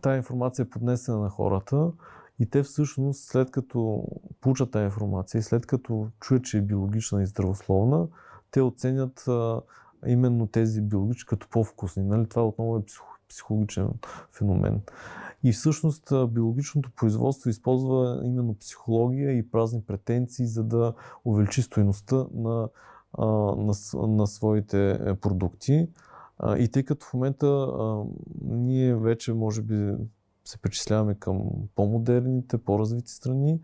тази информация е поднесена на хората и те всъщност, след като получат тази информация и след като чуят, че е биологична и здравословна, те оценят а, именно тези биологични като по-вкусни. Нали? Това отново е психологичен феномен. И всъщност биологичното производство използва именно психология и празни претенции, за да увеличи стоеността на, на, на своите е, продукти. И тъй като в момента а, ние вече може би се причисляваме към по-модерните, по-развити страни,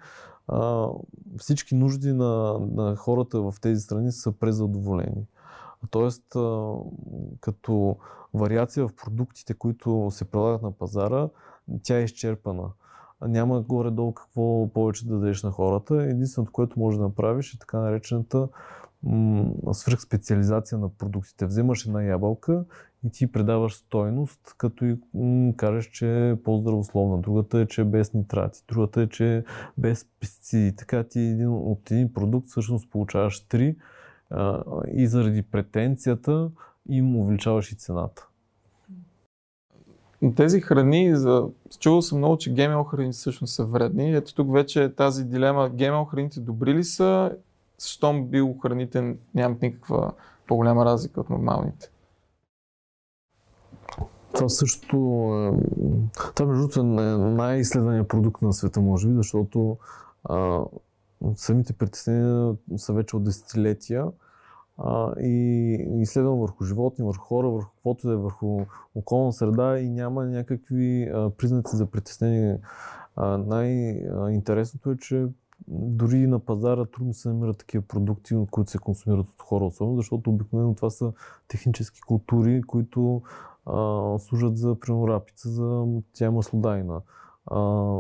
всички нужди на, на хората в тези страни са презадоволени. Тоест, като вариация в продуктите, които се прилагат на пазара, тя е изчерпана. Няма горе-долу какво повече да дадеш на хората. Единственото, което можеш да направиш е така наречената свръхспециализация на продуктите. Вземаш една ябълка и ти предаваш стойност, като и кажеш, че е по-здравословна. Другата е, че е без нитрати. Другата е, че е без пестициди. Така ти един, от един продукт всъщност получаваш три а, и заради претенцията им увеличаваш и цената. Тези храни, за... чувал съм много, че ГМО храни всъщност са вредни. Ето тук вече е тази дилема, ГМО храните добри ли са, щом биохраните нямат никаква по-голяма разлика от нормалните. Това също това между другото е най-изследвания продукт на света, може би, защото а, самите притеснения са вече от десетилетия а, и изследвам върху животни, върху хора, върху каквото да е, върху околна среда и няма някакви а, признаци за притеснение. Най-интересното е, че дори на пазара трудно се намират такива продукти, които се консумират от хора, особено, защото обикновено това са технически култури, които а, служат за рапица, за тя маслодайна. А,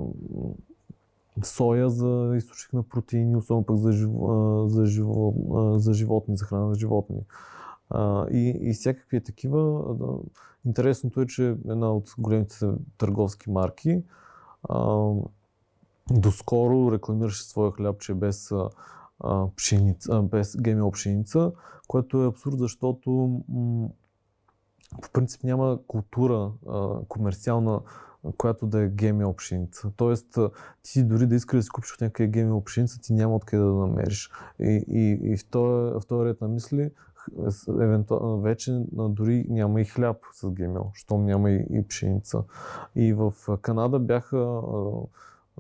соя за източник на протеини, особено пък за, живо, за, живо, за животни, за храна на животни. А, и, и всякакви такива. Да, интересното е, че една от големите търговски марки а, доскоро рекламираше своя хляб, е без а, пшеница, без ГМО пшеница, което е абсурд, защото по принцип няма култура а, комерциална която да е ГМО пшеница. Тоест, ти дори да искаш да си купиш от някъде ГМО пшеница, ти няма откъде да намериш. И, и, и в, този, в този ред на мисли, евентуално вече дори няма и хляб с ГМО, щом няма и, и пшеница. И в Канада бяха,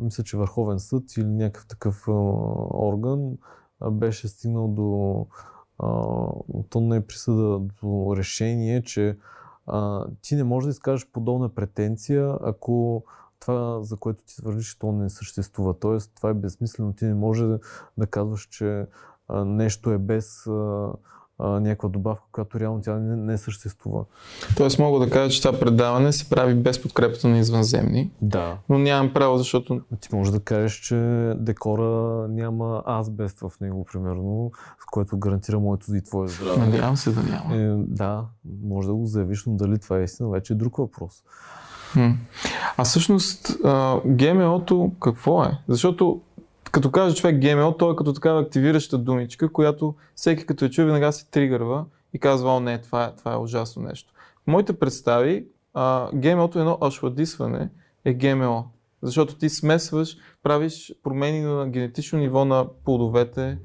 мисля, че Върховен съд или някакъв такъв орган беше стигнал до то не е присъда до решение, че а, ти не можеш да изкажеш подобна претенция, ако това, за което ти твърдиш, то не съществува. Тоест, това е безсмислено. Ти не можеш да, да казваш, че а, нещо е без а, а, някаква добавка, която реално тя не, не съществува. Тоест мога да кажа, че това предаване се прави без подкрепата на извънземни. Да. Но нямам право, защото... Ти можеш да кажеш, че декора няма азбест в него, примерно, с което гарантира моето и твое здраве. Надявам се да няма. Е, да, може да го заявиш, но дали това е истина, вече е друг въпрос. А всъщност ГМО-то какво е? Защото като каже човек ГМО, то е като такава активираща думичка, която всеки като я чуе веднага се тригърва и казва, о не, това е, това е ужасно нещо. В моите представи, а, ГМО-то е едно ашладисване е ГМО. Защото ти смесваш, правиш промени на генетично ниво на плодовете,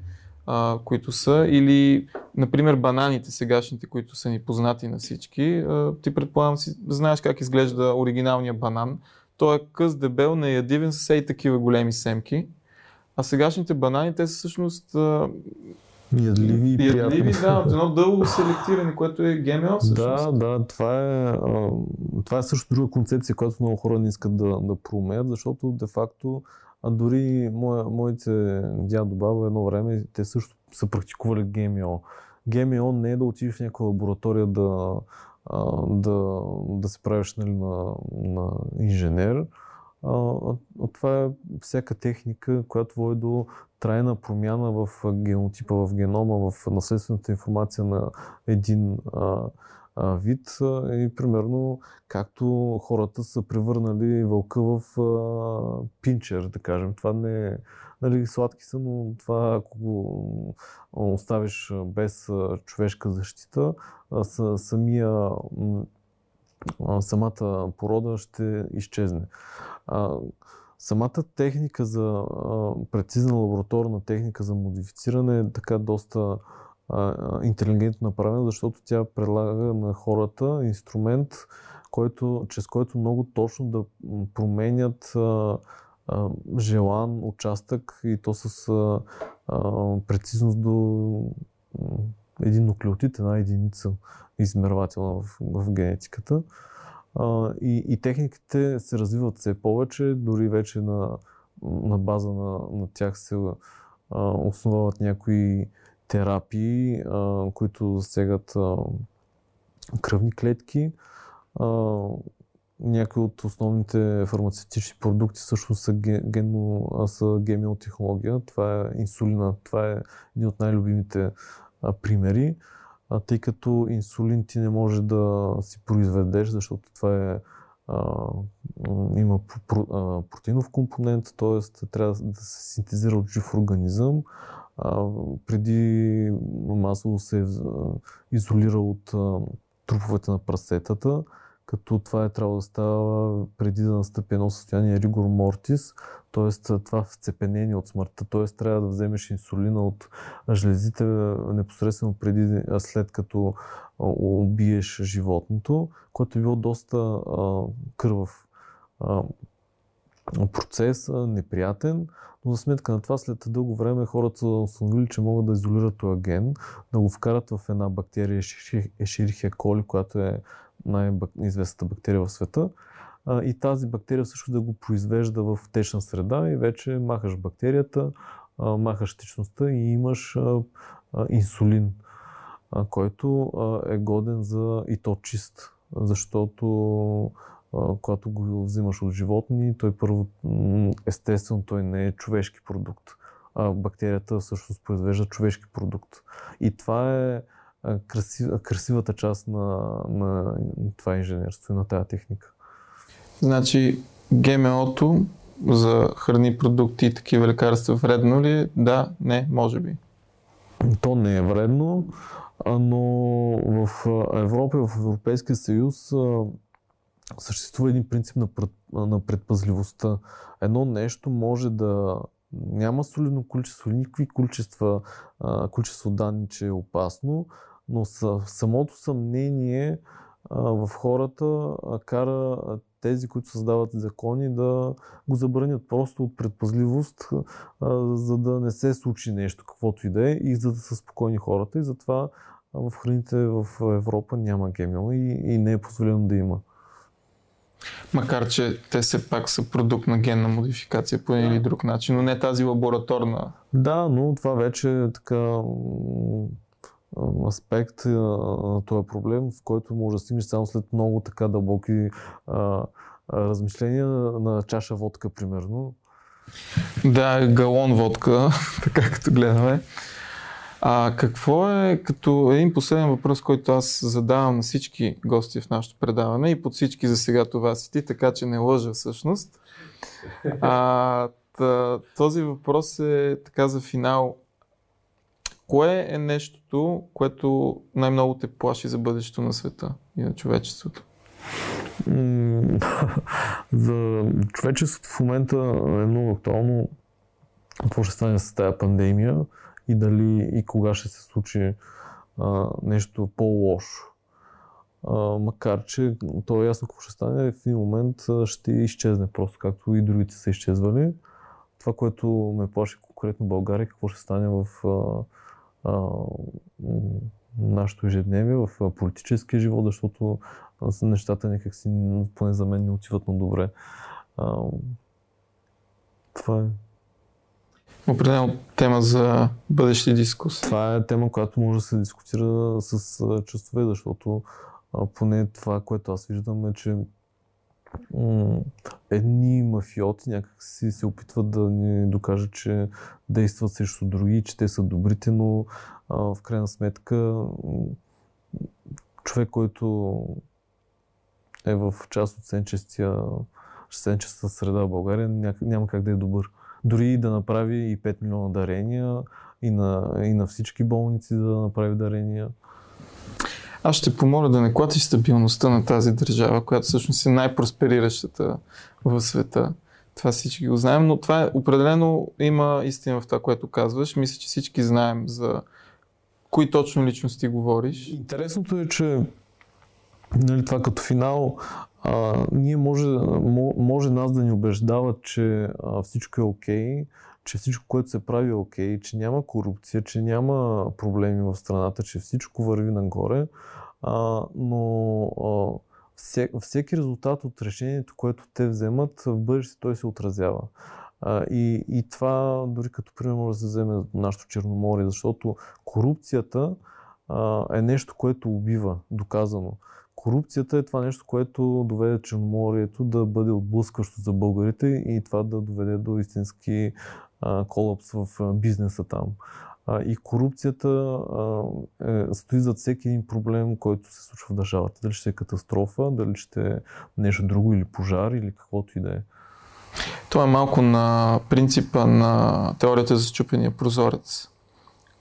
а, които са, или, например, бананите сегашните, които са ни познати на всички. А, ти предполагам си, знаеш как изглежда оригиналния банан. Той е къс, дебел, неядивен, с и такива големи семки. А сегашните банани, те са всъщност Ядливи и приятни. Ядливи, да, от едно дълго селектиране, което е ГМО всъщност. Да, да, това е, това е също друга концепция, която много хора не искат да, да проумеят, защото де-факто а дори моя, моите дядо, баба едно време, те също са практикували ГМО. ГМО не е да отидеш в някаква лаборатория да, да, да се правиш нали, на, на инженер, а, това е всяка техника, която води до трайна промяна в генотипа, в генома, в наследствената информация на един а, а, вид. И примерно, както хората са превърнали вълка в а, пинчер, да кажем. Това не е нали, сладки са, но това ако го оставиш без човешка защита, самия самата порода ще изчезне. А, самата техника за а, прецизна лабораторна техника за модифициране е така доста а, интелигентно направена, защото тя предлага на хората инструмент, който, чрез който много точно да променят а, а, желан участък и то с а, а, прецизност до един нуклеотид, една единица измервателна в, в генетиката. И, и техниките се развиват все повече, дори вече на, на база на, на тях се а, основават някои терапии, а, които засегат а, кръвни клетки. А, някои от основните фармацевтични продукти също са, генно, са гемиотехнология. Това е инсулина. Това е един от най-любимите а, примери а, тъй като инсулин ти не може да си произведеш, защото това е а, има протеинов компонент, т.е. трябва да се синтезира от жив организъм. А, преди масово се изолира от а, труповете на прасетата като това е трябвало да става преди да настъпи едно състояние ригор мортис, т.е. това вцепенение от смъртта, т.е. трябва да вземеш инсулина от жлезите непосредствено преди, след като убиеш животното, което е било доста а, кървав а, процес, неприятен, но за сметка на това след дълго време хората са установили, че могат да изолират този ген, да го вкарат в една бактерия Escherichia coli, която е най-известната бактерия в света. И тази бактерия също да го произвежда в течна среда и вече махаш бактерията, махаш течността и имаш инсулин, който е годен за и то чист. Защото когато го взимаш от животни, той първо, естествено, той не е човешки продукт. А бактерията всъщност произвежда човешки продукт. И това е красив, красивата част на, на това инженерство и на тази техника. Значи ГМО-то за храни, продукти и такива лекарства вредно ли е? Да, не, може би. То не е вредно, но в Европа и в Европейския съюз съществува един принцип на предпазливостта. Едно нещо може да няма солидно количество, никакви количества, количество данни, че е опасно, но самото съмнение в хората кара тези, които създават закони, да го забранят просто от предпазливост, за да не се случи нещо, каквото и да е, и за да са спокойни хората. И затова в храните в Европа няма ГМО и, и не е позволено да има. Макар, че те все пак са продукт на генна модификация по един да. или друг начин, но не тази лабораторна. Да, но това вече е така аспект на този проблем, в който може да стигнеш само след много така дълбоки а, размишления на чаша водка, примерно. Да, галон водка, така като гледаме. А какво е като един последен въпрос, който аз задавам на всички гости в нашото предаване и под всички за сега това си ти, така че не лъжа всъщност. А, този въпрос е така за финал. Кое е нещото, което най-много те плаши за бъдещето на света и на човечеството? за човечеството в момента е много актуално какво ще стане с тази пандемия и дали и кога ще се случи а, нещо по-лошо. А, макар, че то е ясно какво ще стане, в един момент ще изчезне просто, както и другите са изчезвали. Това, което ме плаши конкретно България, какво ще стане в а, нашето ежедневие, в политическия живот, защото нещата някак си, поне за мен, не отиват на добре. А, това е. Определено тема за бъдещи дискусии. Това е тема, която може да се дискутира с чувствове, защото поне това, което аз виждам е, че едни мафиоти някак си се опитват да ни докажат, че действат срещу други, че те са добрите, но в крайна сметка човек, който е в част от сенчестия, сенчеста среда в България, няма как да е добър. Дори да направи и 5 милиона дарения, и на, и на всички болници да направи дарения. Аз ще помоля да не клатиш стабилността на тази държава, която всъщност е най-проспериращата в света. Това всички го знаем, но това е, определено има истина в това, което казваш. Мисля, че всички знаем за кои точно личности говориш. Интересното е, че нали, това като финал, а, ние може, може нас да ни убеждават, че а, всичко е окей, okay, че всичко, което се прави е окей, че няма корупция, че няма проблеми в страната, че всичко върви нагоре, а, но а, всек, всеки резултат от решението, което те вземат, в бъдеще той се отразява. А, и, и това дори като пример може да се вземе нашето Черноморие, защото корупцията а, е нещо, което убива, доказано. Корупцията е това нещо, което доведе Черноморието да бъде отблъскващо за българите и това да доведе до истински колапс в бизнеса там. И корупцията е, стои зад всеки един проблем, който се случва в държавата. Дали ще е катастрофа, дали ще е нещо друго или пожар или каквото и да е. Това е малко на принципа на теорията за чупения прозорец,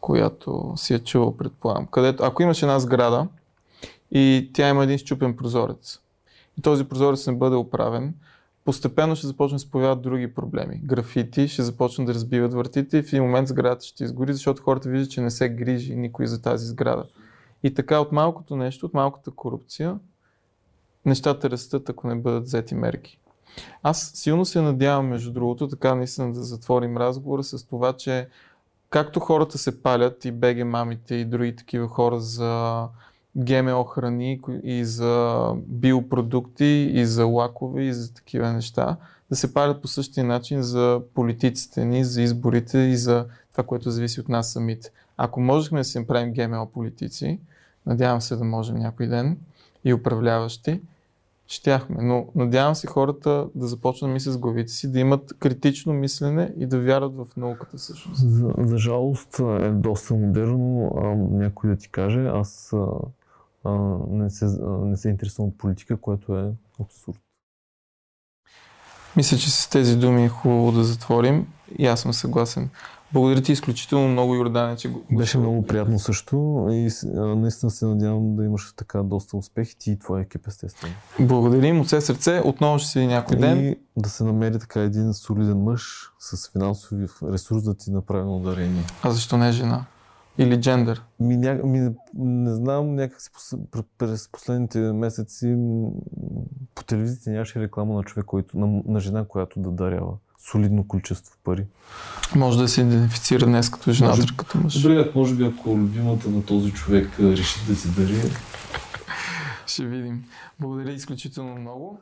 която си е чувал, предполагам. Където, ако имаш една сграда и тя има един щупен прозорец, и този прозорец не бъде оправен, постепенно ще започнат да се появяват други проблеми. Графити ще започнат да разбиват вратите и в един момент сградата ще изгори, защото хората виждат, че не се грижи никой за тази сграда. И така от малкото нещо, от малката корупция, нещата растат, ако не бъдат взети мерки. Аз силно се надявам, между другото, така наистина да затворим разговора с това, че както хората се палят и беге мамите и други такива хора за ГМО храни и за биопродукти и за лакове и за такива неща, да се палят по същия начин за политиците ни, за изборите и за това, което зависи от нас самите. Ако можехме да си направим ГМО политици, надявам се да можем някой ден и управляващи, щяхме. Но надявам се хората да започнат да с главите си, да имат критично мислене и да вярват в науката всъщност. За, за жалост е доста модерно а, някой да ти каже, аз а, не, се, не се интересувам от политика, което е абсурд. Мисля, че с тези думи е хубаво да затворим и аз съм съгласен. Благодаря ти изключително много, Йордане, че го... Беше много приятно също и наистина се надявам да имаш така доста успехи ти и твоя екип, естествено. Благодарим от все сърце. Отново ще види някой ден. И да се намери така един солиден мъж с финансови ресурс да ти направи ударение. А защо не жена? Или джендър? Ми, ня... ми, не знам, някакси през последните месеци по телевизията нямаше реклама на човек, който, на, на жена, която да дарява солидно количество пари. Може да се идентифицира днес като жена, може, като мъж. Добре, може би ако любимата на този човек реши да си дари. Ще видим. Благодаря изключително много.